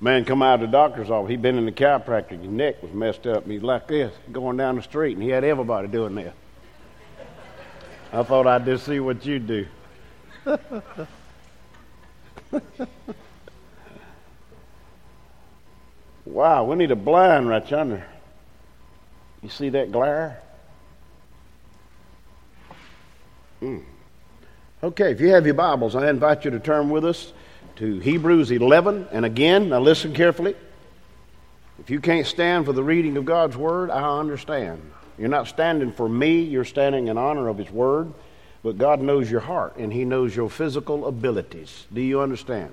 Man come out of the doctor's office. He'd been in the chiropractor. His neck was messed up. And he's like this, going down the street, and he had everybody doing this. I thought I'd just see what you'd do. wow, we need a blind right yonder. You see that glare? Mm. Okay, if you have your Bibles, I invite you to turn with us to Hebrews 11. And again, now listen carefully. If you can't stand for the reading of God's Word, I understand. You're not standing for me, you're standing in honor of His Word. But God knows your heart and He knows your physical abilities. Do you understand?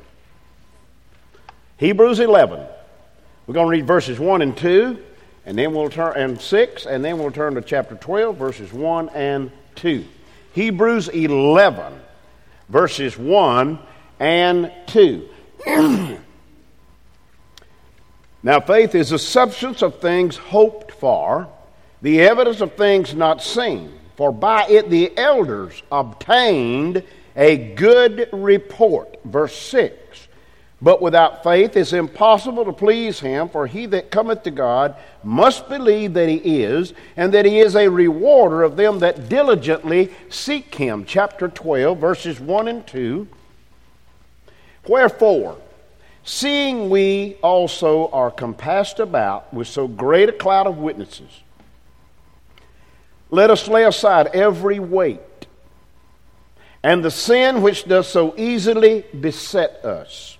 Hebrews 11. We're going to read verses 1 and 2, and then we'll turn, and 6, and then we'll turn to chapter 12, verses 1 and 2. Hebrews 11, verses 1 and 2. now, faith is the substance of things hoped for, the evidence of things not seen. For by it the elders obtained a good report. Verse 6. But without faith it's impossible to please him, for he that cometh to God must believe that he is, and that he is a rewarder of them that diligently seek him. Chapter 12, verses 1 and 2. Wherefore, seeing we also are compassed about with so great a cloud of witnesses, let us lay aside every weight and the sin which does so easily beset us.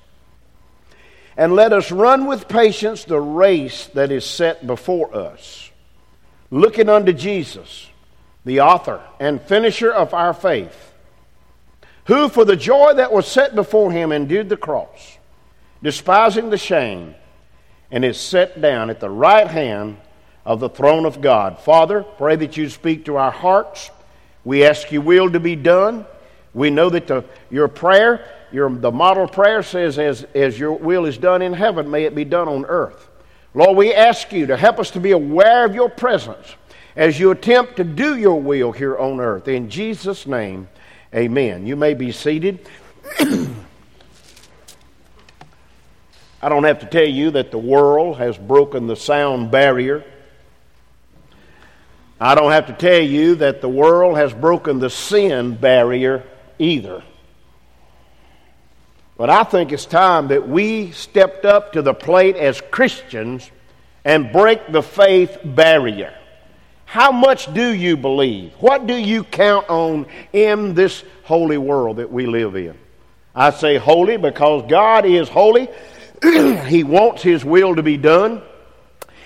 And let us run with patience the race that is set before us, looking unto Jesus, the author and finisher of our faith who for the joy that was set before him endured the cross, despising the shame, and is set down at the right hand of the throne of God. Father, pray that you speak to our hearts. We ask your will to be done. We know that the, your prayer, your, the model prayer says, as, as your will is done in heaven, may it be done on earth. Lord, we ask you to help us to be aware of your presence as you attempt to do your will here on earth. In Jesus' name, Amen. You may be seated. I don't have to tell you that the world has broken the sound barrier. I don't have to tell you that the world has broken the sin barrier either. But I think it's time that we stepped up to the plate as Christians and break the faith barrier. How much do you believe? What do you count on in this holy world that we live in? I say holy because God is holy. he wants His will to be done.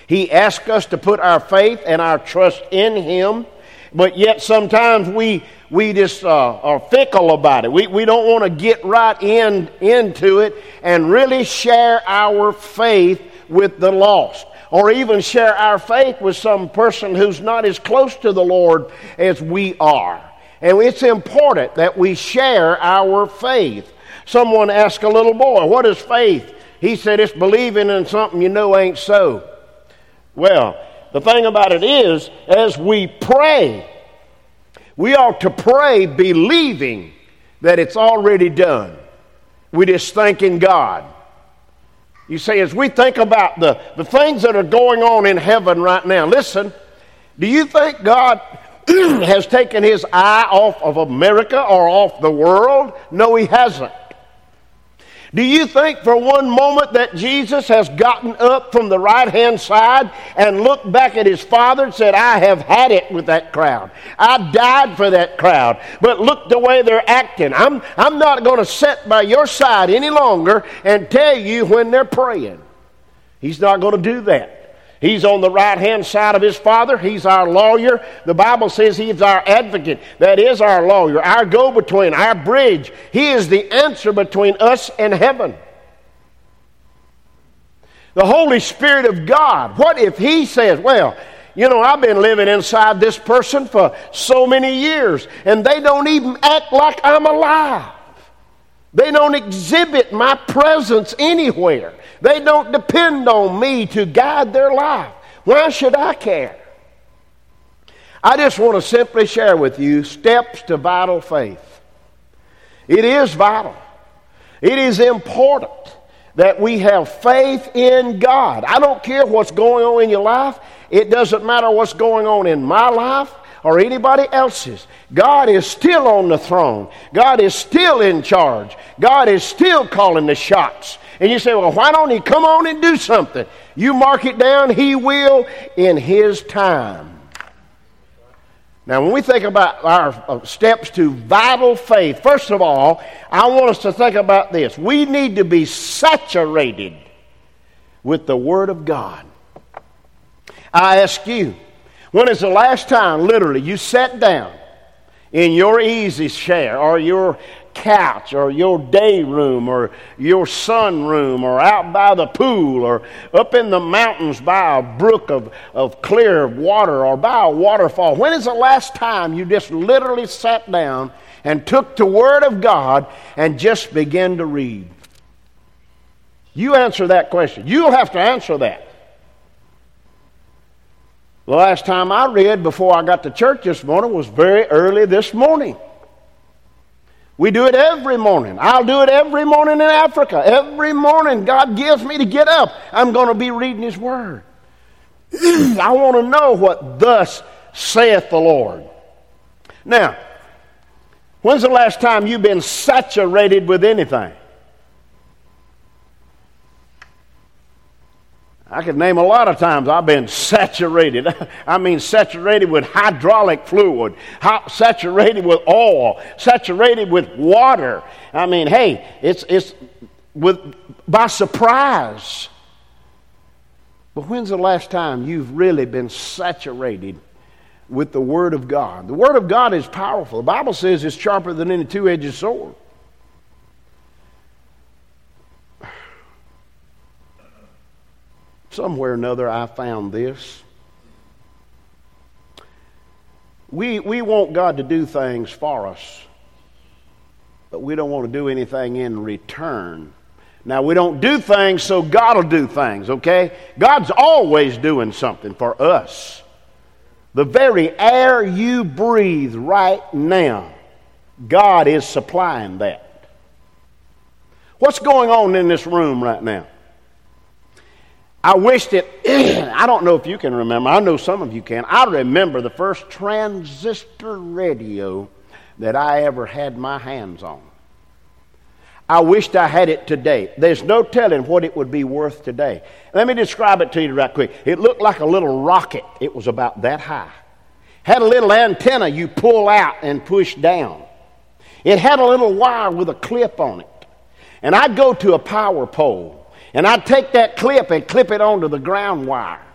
He asks us to put our faith and our trust in Him, but yet sometimes we, we just uh, are fickle about it. We, we don't want to get right in, into it and really share our faith with the lost or even share our faith with some person who's not as close to the Lord as we are. And it's important that we share our faith. Someone asked a little boy, What is faith? He said, It's believing in something you know ain't so. Well, the thing about it is, as we pray, we ought to pray believing that it's already done. We just thanking God. You say, as we think about the, the things that are going on in heaven right now, listen, do you think God has taken his eye off of America or off the world? No, he hasn't. Do you think for one moment that Jesus has gotten up from the right hand side and looked back at his Father and said, I have had it with that crowd. I died for that crowd. But look the way they're acting. I'm, I'm not going to sit by your side any longer and tell you when they're praying. He's not going to do that. He's on the right hand side of his Father. He's our lawyer. The Bible says he's our advocate. That is our lawyer, our go between, our bridge. He is the answer between us and heaven. The Holy Spirit of God. What if He says, Well, you know, I've been living inside this person for so many years, and they don't even act like I'm alive. They don't exhibit my presence anywhere. They don't depend on me to guide their life. Why should I care? I just want to simply share with you steps to vital faith. It is vital, it is important that we have faith in God. I don't care what's going on in your life. It doesn't matter what's going on in my life or anybody else's. God is still on the throne. God is still in charge. God is still calling the shots. And you say, well, why don't He come on and do something? You mark it down, He will in His time. Now, when we think about our uh, steps to vital faith, first of all, I want us to think about this. We need to be saturated with the Word of God. I ask you, when is the last time, literally, you sat down in your easy chair or your couch or your day room or your sunroom or out by the pool or up in the mountains by a brook of, of clear water or by a waterfall? When is the last time you just literally sat down and took the Word of God and just began to read? You answer that question. You'll have to answer that. The last time I read before I got to church this morning was very early this morning. We do it every morning. I'll do it every morning in Africa. Every morning, God gives me to get up. I'm going to be reading His Word. I want to know what thus saith the Lord. Now, when's the last time you've been saturated with anything? I could name a lot of times I've been saturated. I mean, saturated with hydraulic fluid, saturated with oil, saturated with water. I mean, hey, it's, it's with, by surprise. But when's the last time you've really been saturated with the Word of God? The Word of God is powerful. The Bible says it's sharper than any two edged sword. Somewhere or another, I found this. We, we want God to do things for us, but we don't want to do anything in return. Now, we don't do things so God will do things, okay? God's always doing something for us. The very air you breathe right now, God is supplying that. What's going on in this room right now? I wished it, I don't know if you can remember, I know some of you can. I remember the first transistor radio that I ever had my hands on. I wished I had it today. There's no telling what it would be worth today. Let me describe it to you right quick. It looked like a little rocket, it was about that high. Had a little antenna you pull out and push down. It had a little wire with a clip on it. And I'd go to a power pole and I'd take that clip and clip it onto the ground wire.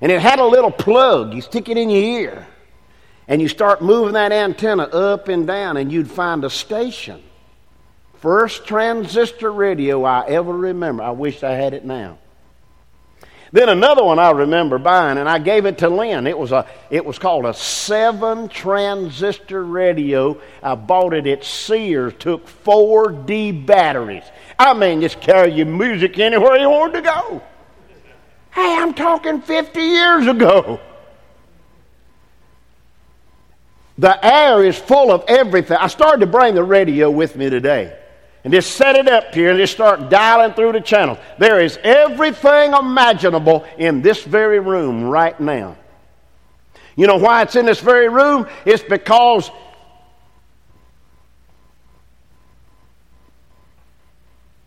And it had a little plug. You stick it in your ear. And you start moving that antenna up and down, and you'd find a station. First transistor radio I ever remember. I wish I had it now. Then another one I remember buying, and I gave it to Lynn. It was, a, it was called a seven transistor radio. I bought it at Sears, took 4D batteries. I mean, just carry your music anywhere you want to go. Hey, I'm talking 50 years ago. The air is full of everything. I started to bring the radio with me today and just set it up here and just start dialing through the channels. There is everything imaginable in this very room right now. You know why it's in this very room? It's because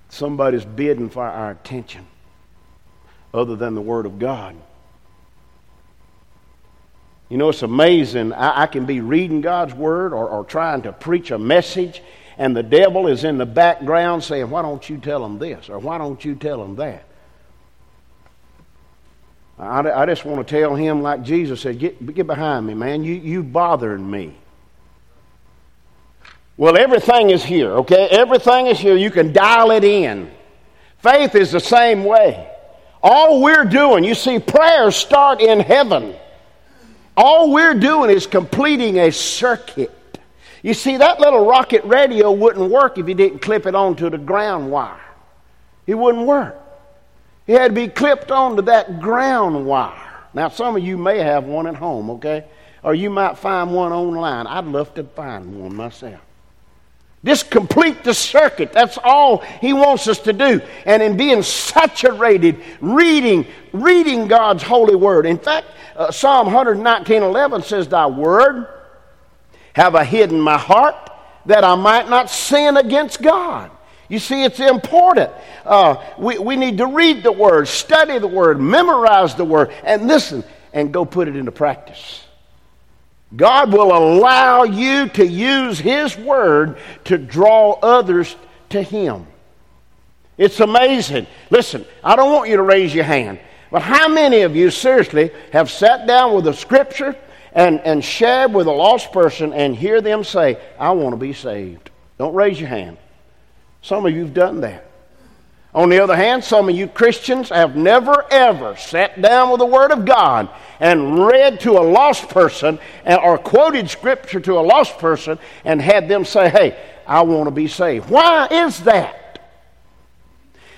somebody's bidding for our attention other than the Word of God. You know, it's amazing. I, I can be reading God's Word or, or trying to preach a message, and the devil is in the background saying, Why don't you tell them this? Or why don't you tell them that? I, I just want to tell him, like Jesus said, Get, get behind me, man. You, you bothering me. Well, everything is here, okay? Everything is here. You can dial it in. Faith is the same way. All we're doing, you see, prayers start in heaven. All we're doing is completing a circuit. You see, that little rocket radio wouldn't work if you didn't clip it onto the ground wire. It wouldn't work. It had to be clipped onto that ground wire. Now, some of you may have one at home, okay? Or you might find one online. I'd love to find one myself. Just complete the circuit. That's all he wants us to do. And in being saturated, reading, reading God's holy word. In fact, uh, Psalm 119 11 says, Thy word have I hidden my heart that I might not sin against God. You see, it's important. Uh, we, we need to read the Word, study the Word, memorize the Word, and listen and go put it into practice. God will allow you to use His Word to draw others to Him. It's amazing. Listen, I don't want you to raise your hand, but how many of you, seriously, have sat down with a Scripture and, and shared with a lost person and hear them say, I want to be saved? Don't raise your hand. Some of you have done that. On the other hand, some of you Christians have never ever sat down with the Word of God and read to a lost person or quoted Scripture to a lost person and had them say, Hey, I want to be saved. Why is that?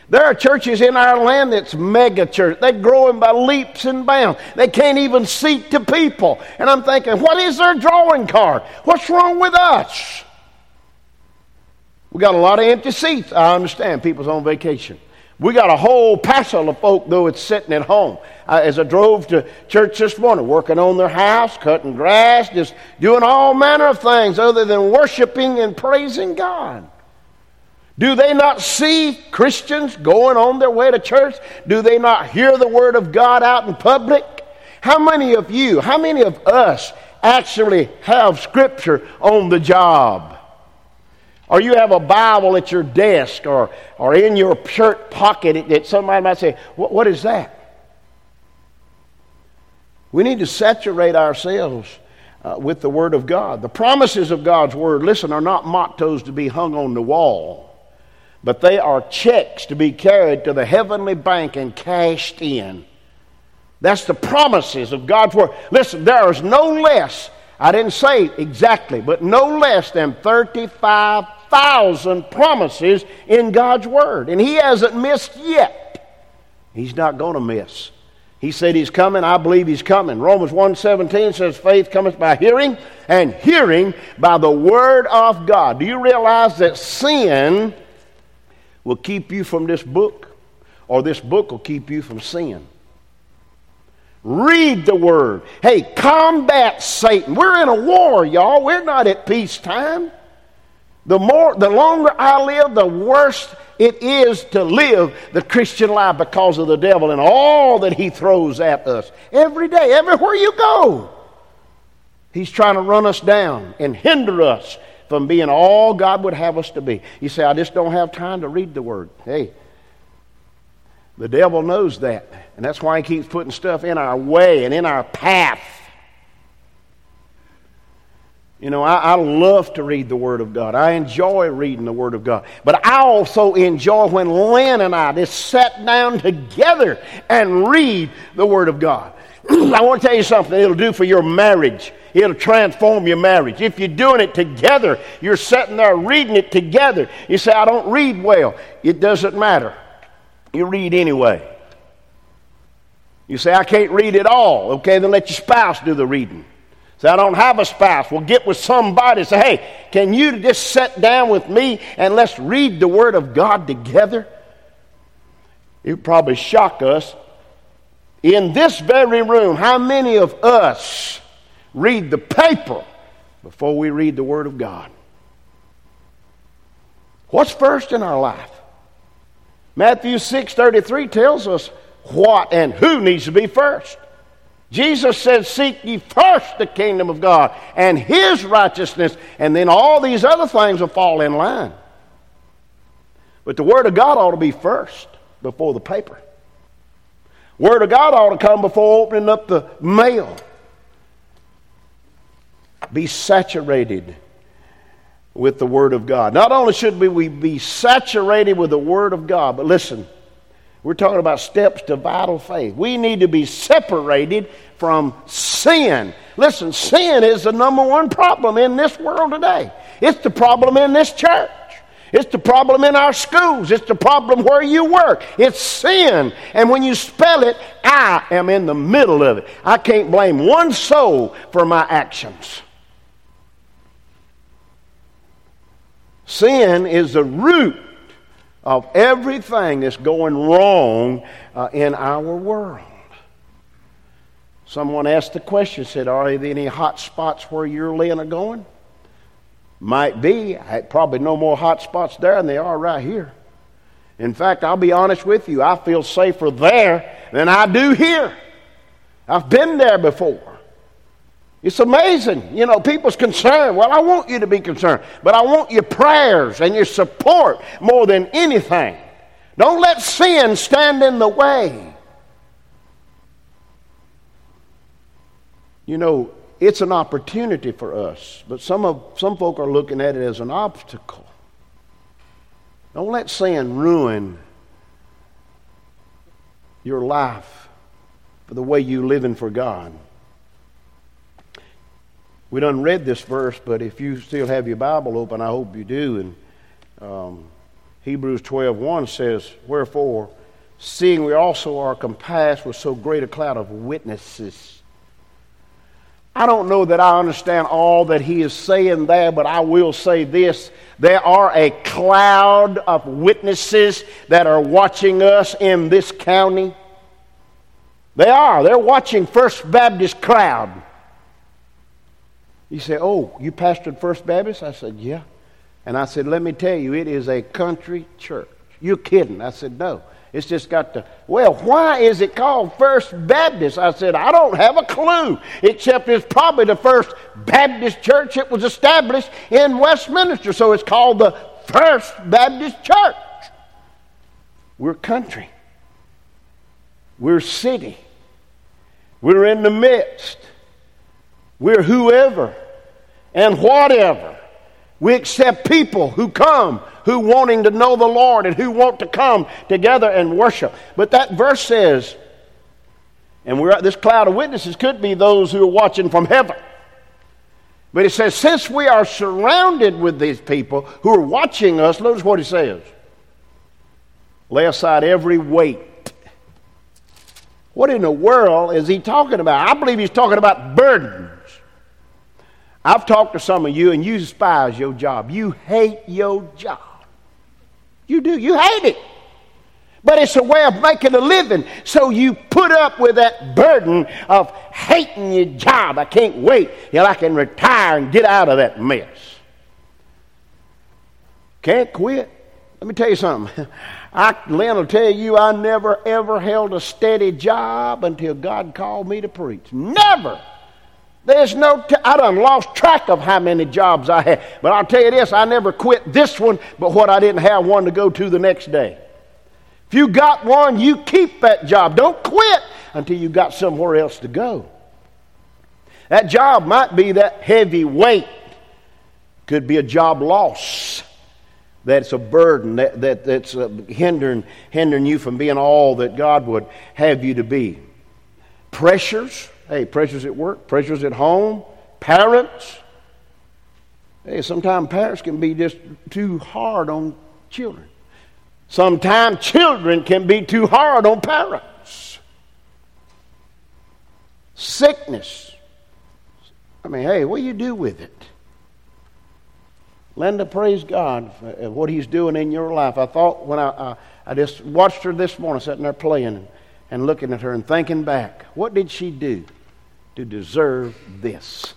There are churches in our land that's mega church. They're growing by leaps and bounds. They can't even seat to people. And I'm thinking, what is their drawing card? What's wrong with us? We got a lot of empty seats. I understand people's on vacation. We got a whole passel of folk, though, it's sitting at home. Uh, as I drove to church this morning, working on their house, cutting grass, just doing all manner of things other than worshiping and praising God. Do they not see Christians going on their way to church? Do they not hear the Word of God out in public? How many of you, how many of us actually have Scripture on the job? Or you have a Bible at your desk or, or in your shirt pocket that somebody might say, what, what is that? We need to saturate ourselves uh, with the Word of God. The promises of God's Word, listen, are not mottos to be hung on the wall, but they are checks to be carried to the heavenly bank and cashed in. That's the promises of God's Word. Listen, there is no less, I didn't say exactly, but no less than 35 thousand promises in God's Word, and He hasn't missed yet. He's not going to miss. He said He's coming. I believe He's coming. Romans 1.17 says, Faith cometh by hearing, and hearing by the Word of God. Do you realize that sin will keep you from this book, or this book will keep you from sin? Read the Word. Hey, combat Satan. We're in a war, y'all. We're not at peacetime. The more, the longer I live, the worse it is to live the Christian life because of the devil and all that he throws at us every day, everywhere you go. He's trying to run us down and hinder us from being all God would have us to be. You say, I just don't have time to read the Word. Hey, the devil knows that. And that's why he keeps putting stuff in our way and in our path you know, I, I, love to read the Word of God. I enjoy reading the Word of God. But I also enjoy when Lynn and I just sat down together and read the Word of God. I want to tell you something it'll do for your marriage. It'll transform your marriage. If you're doing it together, you're sitting there reading it together. You say, I don't read well. It doesn't matter. You read anyway. You say, I can't read at all. Okay, then let your spouse do the reading. Say, I don't have a spouse. Well, get with somebody. Say, hey, can you just sit down with me and let's read the Word of God together? It would probably shock us. In this very room, how many of us read the paper before we read the Word of God? What's first in our life? Matthew 6:33 tells us what and who needs to be first. Jesus said, Seek ye first the kingdom of God and his righteousness, and then all these other things will fall in line. But the Word of God ought to be first before the paper. Word of God ought to come before opening up the mail. Be saturated with the Word of God. Not only should we be saturated with the Word of God, but listen, we're talking about steps to vital faith. We need to be separated from sin. Listen, sin is the number one problem in this world today. It's the problem in this church. It's the problem in our schools. It's the problem where you work. It's sin. And when you spell it, I am in the middle of it. I can't blame one soul for my actions. Sin is the root of everything that's going wrong uh, in our world. Someone asked the question, said, Are there any hot spots where you're laying or going? Might be. Probably no more hot spots there than they are right here. In fact, I'll be honest with you, I feel safer there than I do here. I've been there before. It's amazing. You know, people's concerned. Well, I want you to be concerned, but I want your prayers and your support more than anything. Don't let sin stand in the way. You know, it's an opportunity for us, but some of some folk are looking at it as an obstacle. Don't let sin ruin your life for the way you live living for God. We done read this verse, but if you still have your Bible open, I hope you do. And um, Hebrews 12 1 says, Wherefore, seeing we also are compassed with so great a cloud of witnesses. I don't know that I understand all that he is saying there, but I will say this. There are a cloud of witnesses that are watching us in this county. They are. They're watching First Baptist crowd. You say, Oh, you pastored First Baptist? I said, Yeah. And I said, Let me tell you, it is a country church. You're kidding. I said, No. It's just got to, well, why is it called First Baptist? I said, I don't have a clue, except it's probably the first Baptist church that was established in Westminster, so it's called the First Baptist Church. We're country, we're city, we're in the midst. We're whoever and whatever. We accept people who come, who wanting to know the Lord and who want to come together and worship. But that verse says, and we're this cloud of witnesses could be those who are watching from heaven. But it says, since we are surrounded with these people who are watching us, notice what he says. Lay aside every weight. What in the world is he talking about? I believe he's talking about burden. I've talked to some of you and you despise your job. You hate your job. You do. You hate it. But it's a way of making a living. So you put up with that burden of hating your job. I can't wait till I can retire and get out of that mess. Can't quit. Let me tell you something. I, Lynn will tell you I never ever held a steady job until God called me to preach. Never. There's no, t- I done lost track of how many jobs I had. But I'll tell you this, I never quit this one, but what I didn't have one to go to the next day. If you got one, you keep that job. Don't quit until you got somewhere else to go. That job might be that heavy weight. Could be a job loss. That's a burden that, that, that's uh, hindering, hindering you from being all that God would have you to be. Pressures Hey, pressures at work, pressures at home, parents. Hey, sometimes parents can be just too hard on children. Sometimes children can be too hard on parents. Sickness. I mean, hey, what do you do with it? Linda, praise God for uh, what He's doing in your life. I thought when I, I, I just watched her this morning sitting there playing and looking at her and thinking back, what did she do? To deserve this.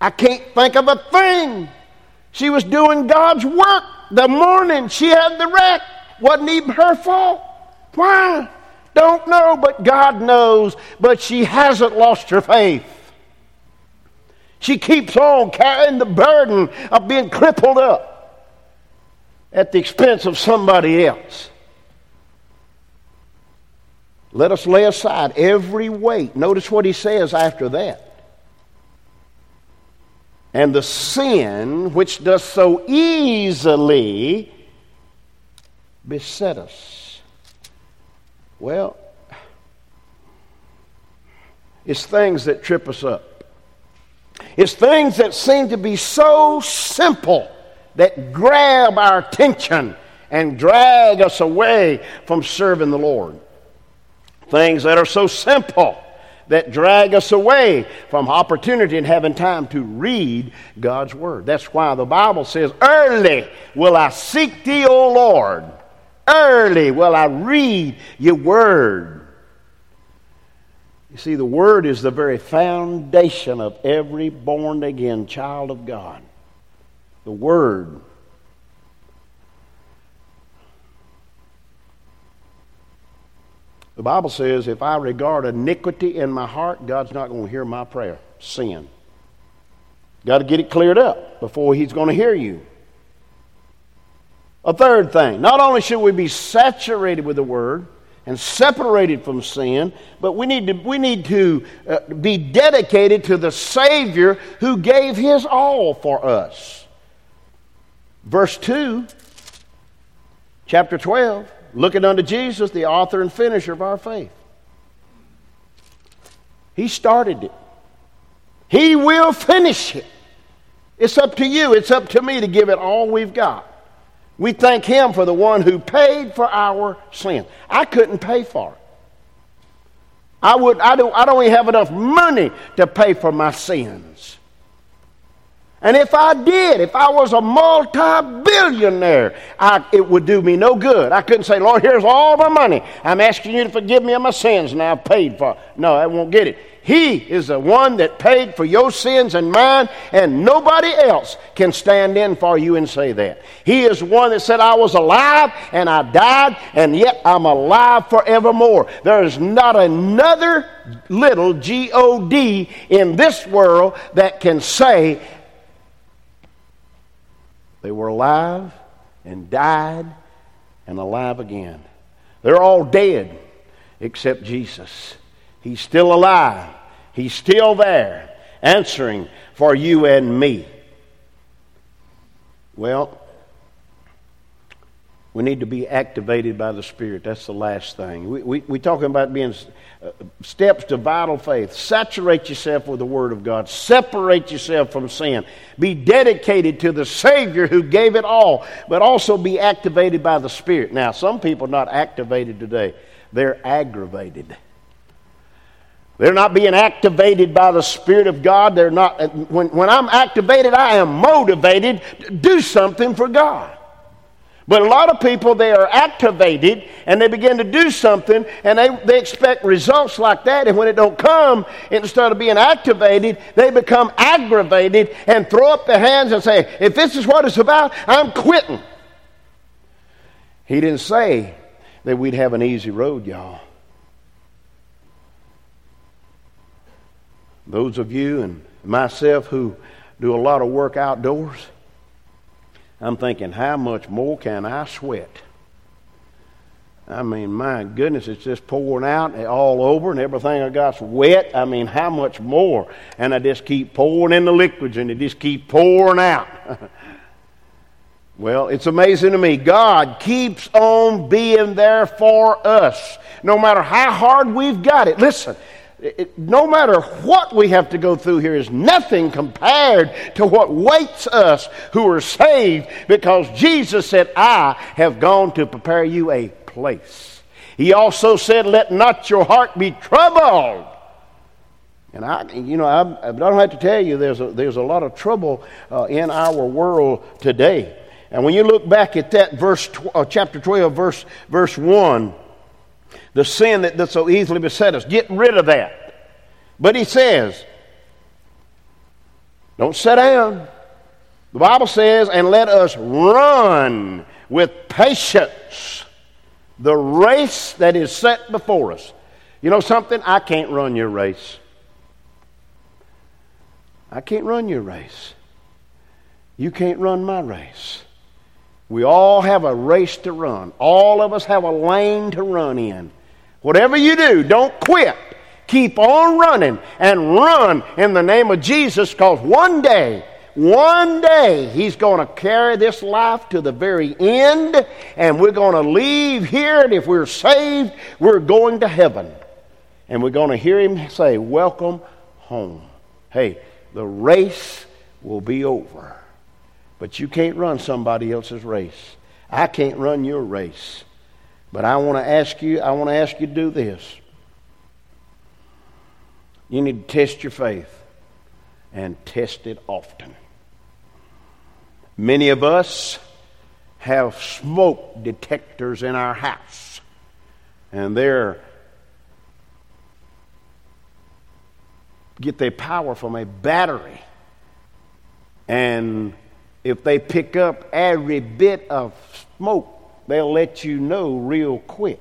I can't think of a thing. She was doing God's work the morning she had the wreck. Wasn't even her fault. Why? Don't know, but God knows. But she hasn't lost her faith. She keeps on carrying the burden of being crippled up at the expense of somebody else. Let us lay aside every weight. Notice what he says after that. And the sin which does so easily beset us. Well, it's things that trip us up. It's things that seem to be so simple that grab our attention and drag us away from serving the Lord. Things that are so simple that drag us away from opportunity and having time to read God's Word. That's why the Bible says, Early will I seek thee, O Lord. Early will I read your Word. You see, the Word is the very foundation of every born again child of God. The Word. The Bible says if I regard iniquity in my heart, God's not going to hear my prayer. Sin. Got to get it cleared up before He's going to hear you. A third thing, not only should we be saturated with the Word and separated from sin, but we need to, we need to uh, be dedicated to the Savior who gave His all for us. Verse 2, chapter 12 looking unto Jesus, the author and finisher of our faith. He started it, He will finish it. It's up to you, it's up to me to give it all we've got. We thank Him for the one who paid for our sin. I couldn't pay for it. I, would, I, don't, I don't even have enough money to pay for my sins. And if I did, if I was a multi billionaire, it would do me no good. I couldn't say, Lord, here's all my money. I'm asking you to forgive me of my sins, and I've paid for it. No, I won't get it. He is the one that paid for your sins and mine, and nobody else can stand in for you and say that. He is one that said, I was alive and I died, and yet I'm alive forevermore. There is not another little G O D in this world that can say, they were alive and died and alive again. They're all dead except Jesus. He's still alive, He's still there, answering for you and me. Well, we need to be activated by the Spirit. That's the last thing. We, we, we're talking about being uh, steps to vital faith. Saturate yourself with the Word of God. Separate yourself from sin. Be dedicated to the Savior who gave it all, but also be activated by the Spirit. Now, some people are not activated today, they're aggravated. They're not being activated by the Spirit of God. They're not, when, when I'm activated, I am motivated to do something for God. But a lot of people, they are activated and they begin to do something and they, they expect results like that. And when it don't come, instead of being activated, they become aggravated and throw up their hands and say, if this is what it's about, I'm quitting. He didn't say that we'd have an easy road, y'all. Those of you and myself who do a lot of work outdoors, I'm thinking, how much more can I sweat? I mean, my goodness, it's just pouring out all over and everything I got's wet. I mean, how much more? And I just keep pouring in the liquids and it just keep pouring out. well, it's amazing to me. God keeps on being there for us. No matter how hard we've got it. Listen, it, no matter what we have to go through here is nothing compared to what waits us who are saved because Jesus said, I have gone to prepare you a place. He also said, Let not your heart be troubled. And I, you know, I, I don't have to tell you, there's a, there's a lot of trouble uh, in our world today. And when you look back at that verse, uh, chapter 12, verse, verse 1, the sin that, that so easily beset us. Get rid of that. But he says, don't sit down. The Bible says, and let us run with patience the race that is set before us. You know something? I can't run your race. I can't run your race. You can't run my race. We all have a race to run. All of us have a lane to run in. Whatever you do, don't quit. Keep on running and run in the name of Jesus because one day, one day, He's going to carry this life to the very end and we're going to leave here. And if we're saved, we're going to heaven. And we're going to hear Him say, Welcome home. Hey, the race will be over. But you can't run somebody else's race. I can't run your race.. But I want to ask you, I want to ask you to do this. You need to test your faith and test it often. Many of us have smoke detectors in our house, and they're get their power from a battery. And if they pick up every bit of smoke, they'll let you know real quick.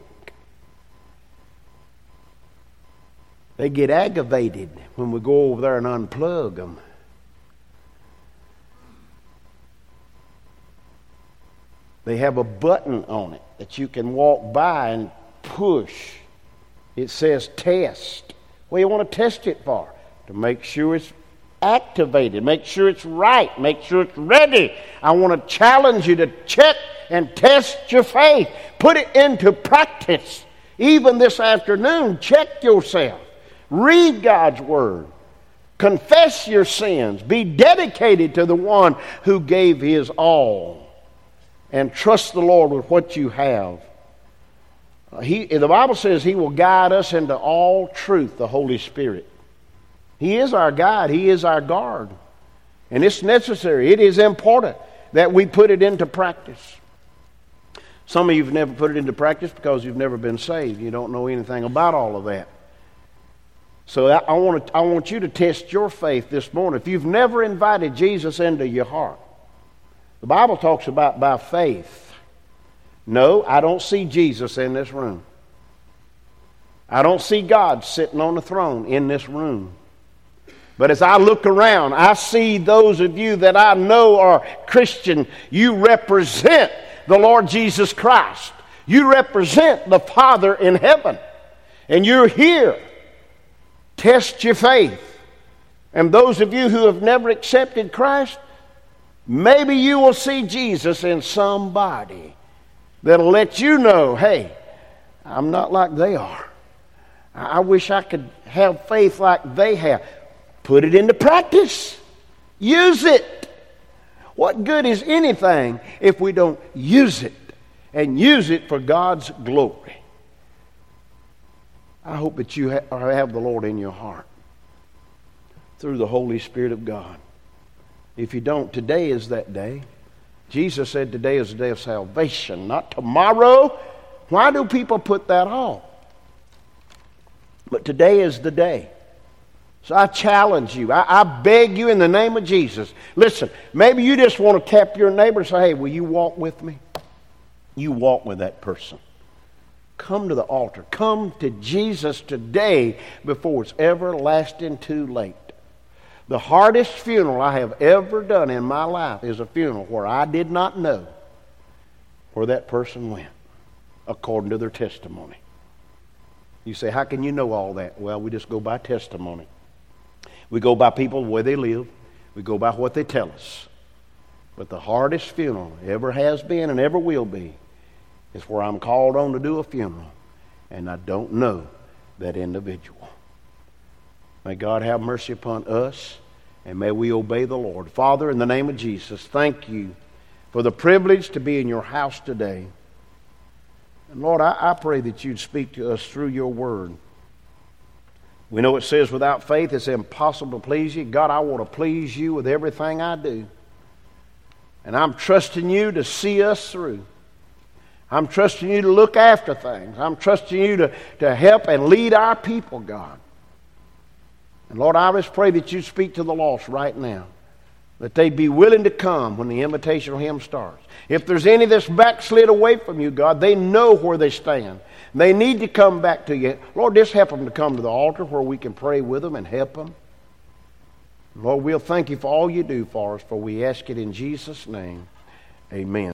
They get aggravated when we go over there and unplug them. They have a button on it that you can walk by and push. It says test. What do you want to test it for? To make sure it's activated, make sure it's right, make sure it's ready. I want to challenge you to check and test your faith. Put it into practice. Even this afternoon, check yourself. Read God's Word. Confess your sins. Be dedicated to the one who gave his all. And trust the Lord with what you have. Uh, he, the Bible says he will guide us into all truth, the Holy Spirit. He is our guide, He is our guard. And it's necessary, it is important that we put it into practice. Some of you have never put it into practice because you've never been saved. You don't know anything about all of that. So I, want to, I want you to test your faith this morning. If you've never invited Jesus into your heart, the Bible talks about by faith. No, I don't see Jesus in this room. I don't see God sitting on the throne in this room. But as I look around, I see those of you that I know are Christian. You represent the Lord Jesus Christ. You represent the Father in heaven. And you're here. Test your faith. And those of you who have never accepted Christ, maybe you will see Jesus in somebody that'll let you know hey, I'm not like they are. I wish I could have faith like they have. Put it into practice. Use it. What good is anything if we don't use it and use it for God's glory? I hope that you have the Lord in your heart through the Holy Spirit of God. If you don't, today is that day. Jesus said today is the day of salvation, not tomorrow. Why do people put that off? But today is the day. So I challenge you. I, I, beg you in the name of Jesus. Listen, maybe you just want to tap your neighbor and say, hey, will you walk with me? You walk with that person. Come to the altar. Come to Jesus today before it's everlasting too late. The hardest funeral I have ever done in my life is a funeral where I did not know where that person went according to their testimony. You say, How can you know all that? Well, we just go by testimony. We go by people where they live, we go by what they tell us. But the hardest funeral ever has been and ever will be is where I'm called on to do a funeral and I don't know that individual. May God have mercy upon us and may we obey the Lord. Father, in the name of Jesus, thank you for the privilege to be in your house today. And Lord, I, I pray that you'd speak to us through your word. We know it says without faith it's impossible to please you. God, I want to please you with everything I do. And I'm trusting you to see us through. I'm trusting you to look after things. I'm trusting you to, to help and lead our people, God. And Lord, I just pray that you speak to the lost right now. That they be willing to come when the invitational hymn starts. If there's any that's backslid away from you, God, they know where they stand. They need to come back to you. Lord, just help them to come to the altar where we can pray with them and help them. Lord, we'll thank you for all you do for us, for we ask it in Jesus' name. Amen.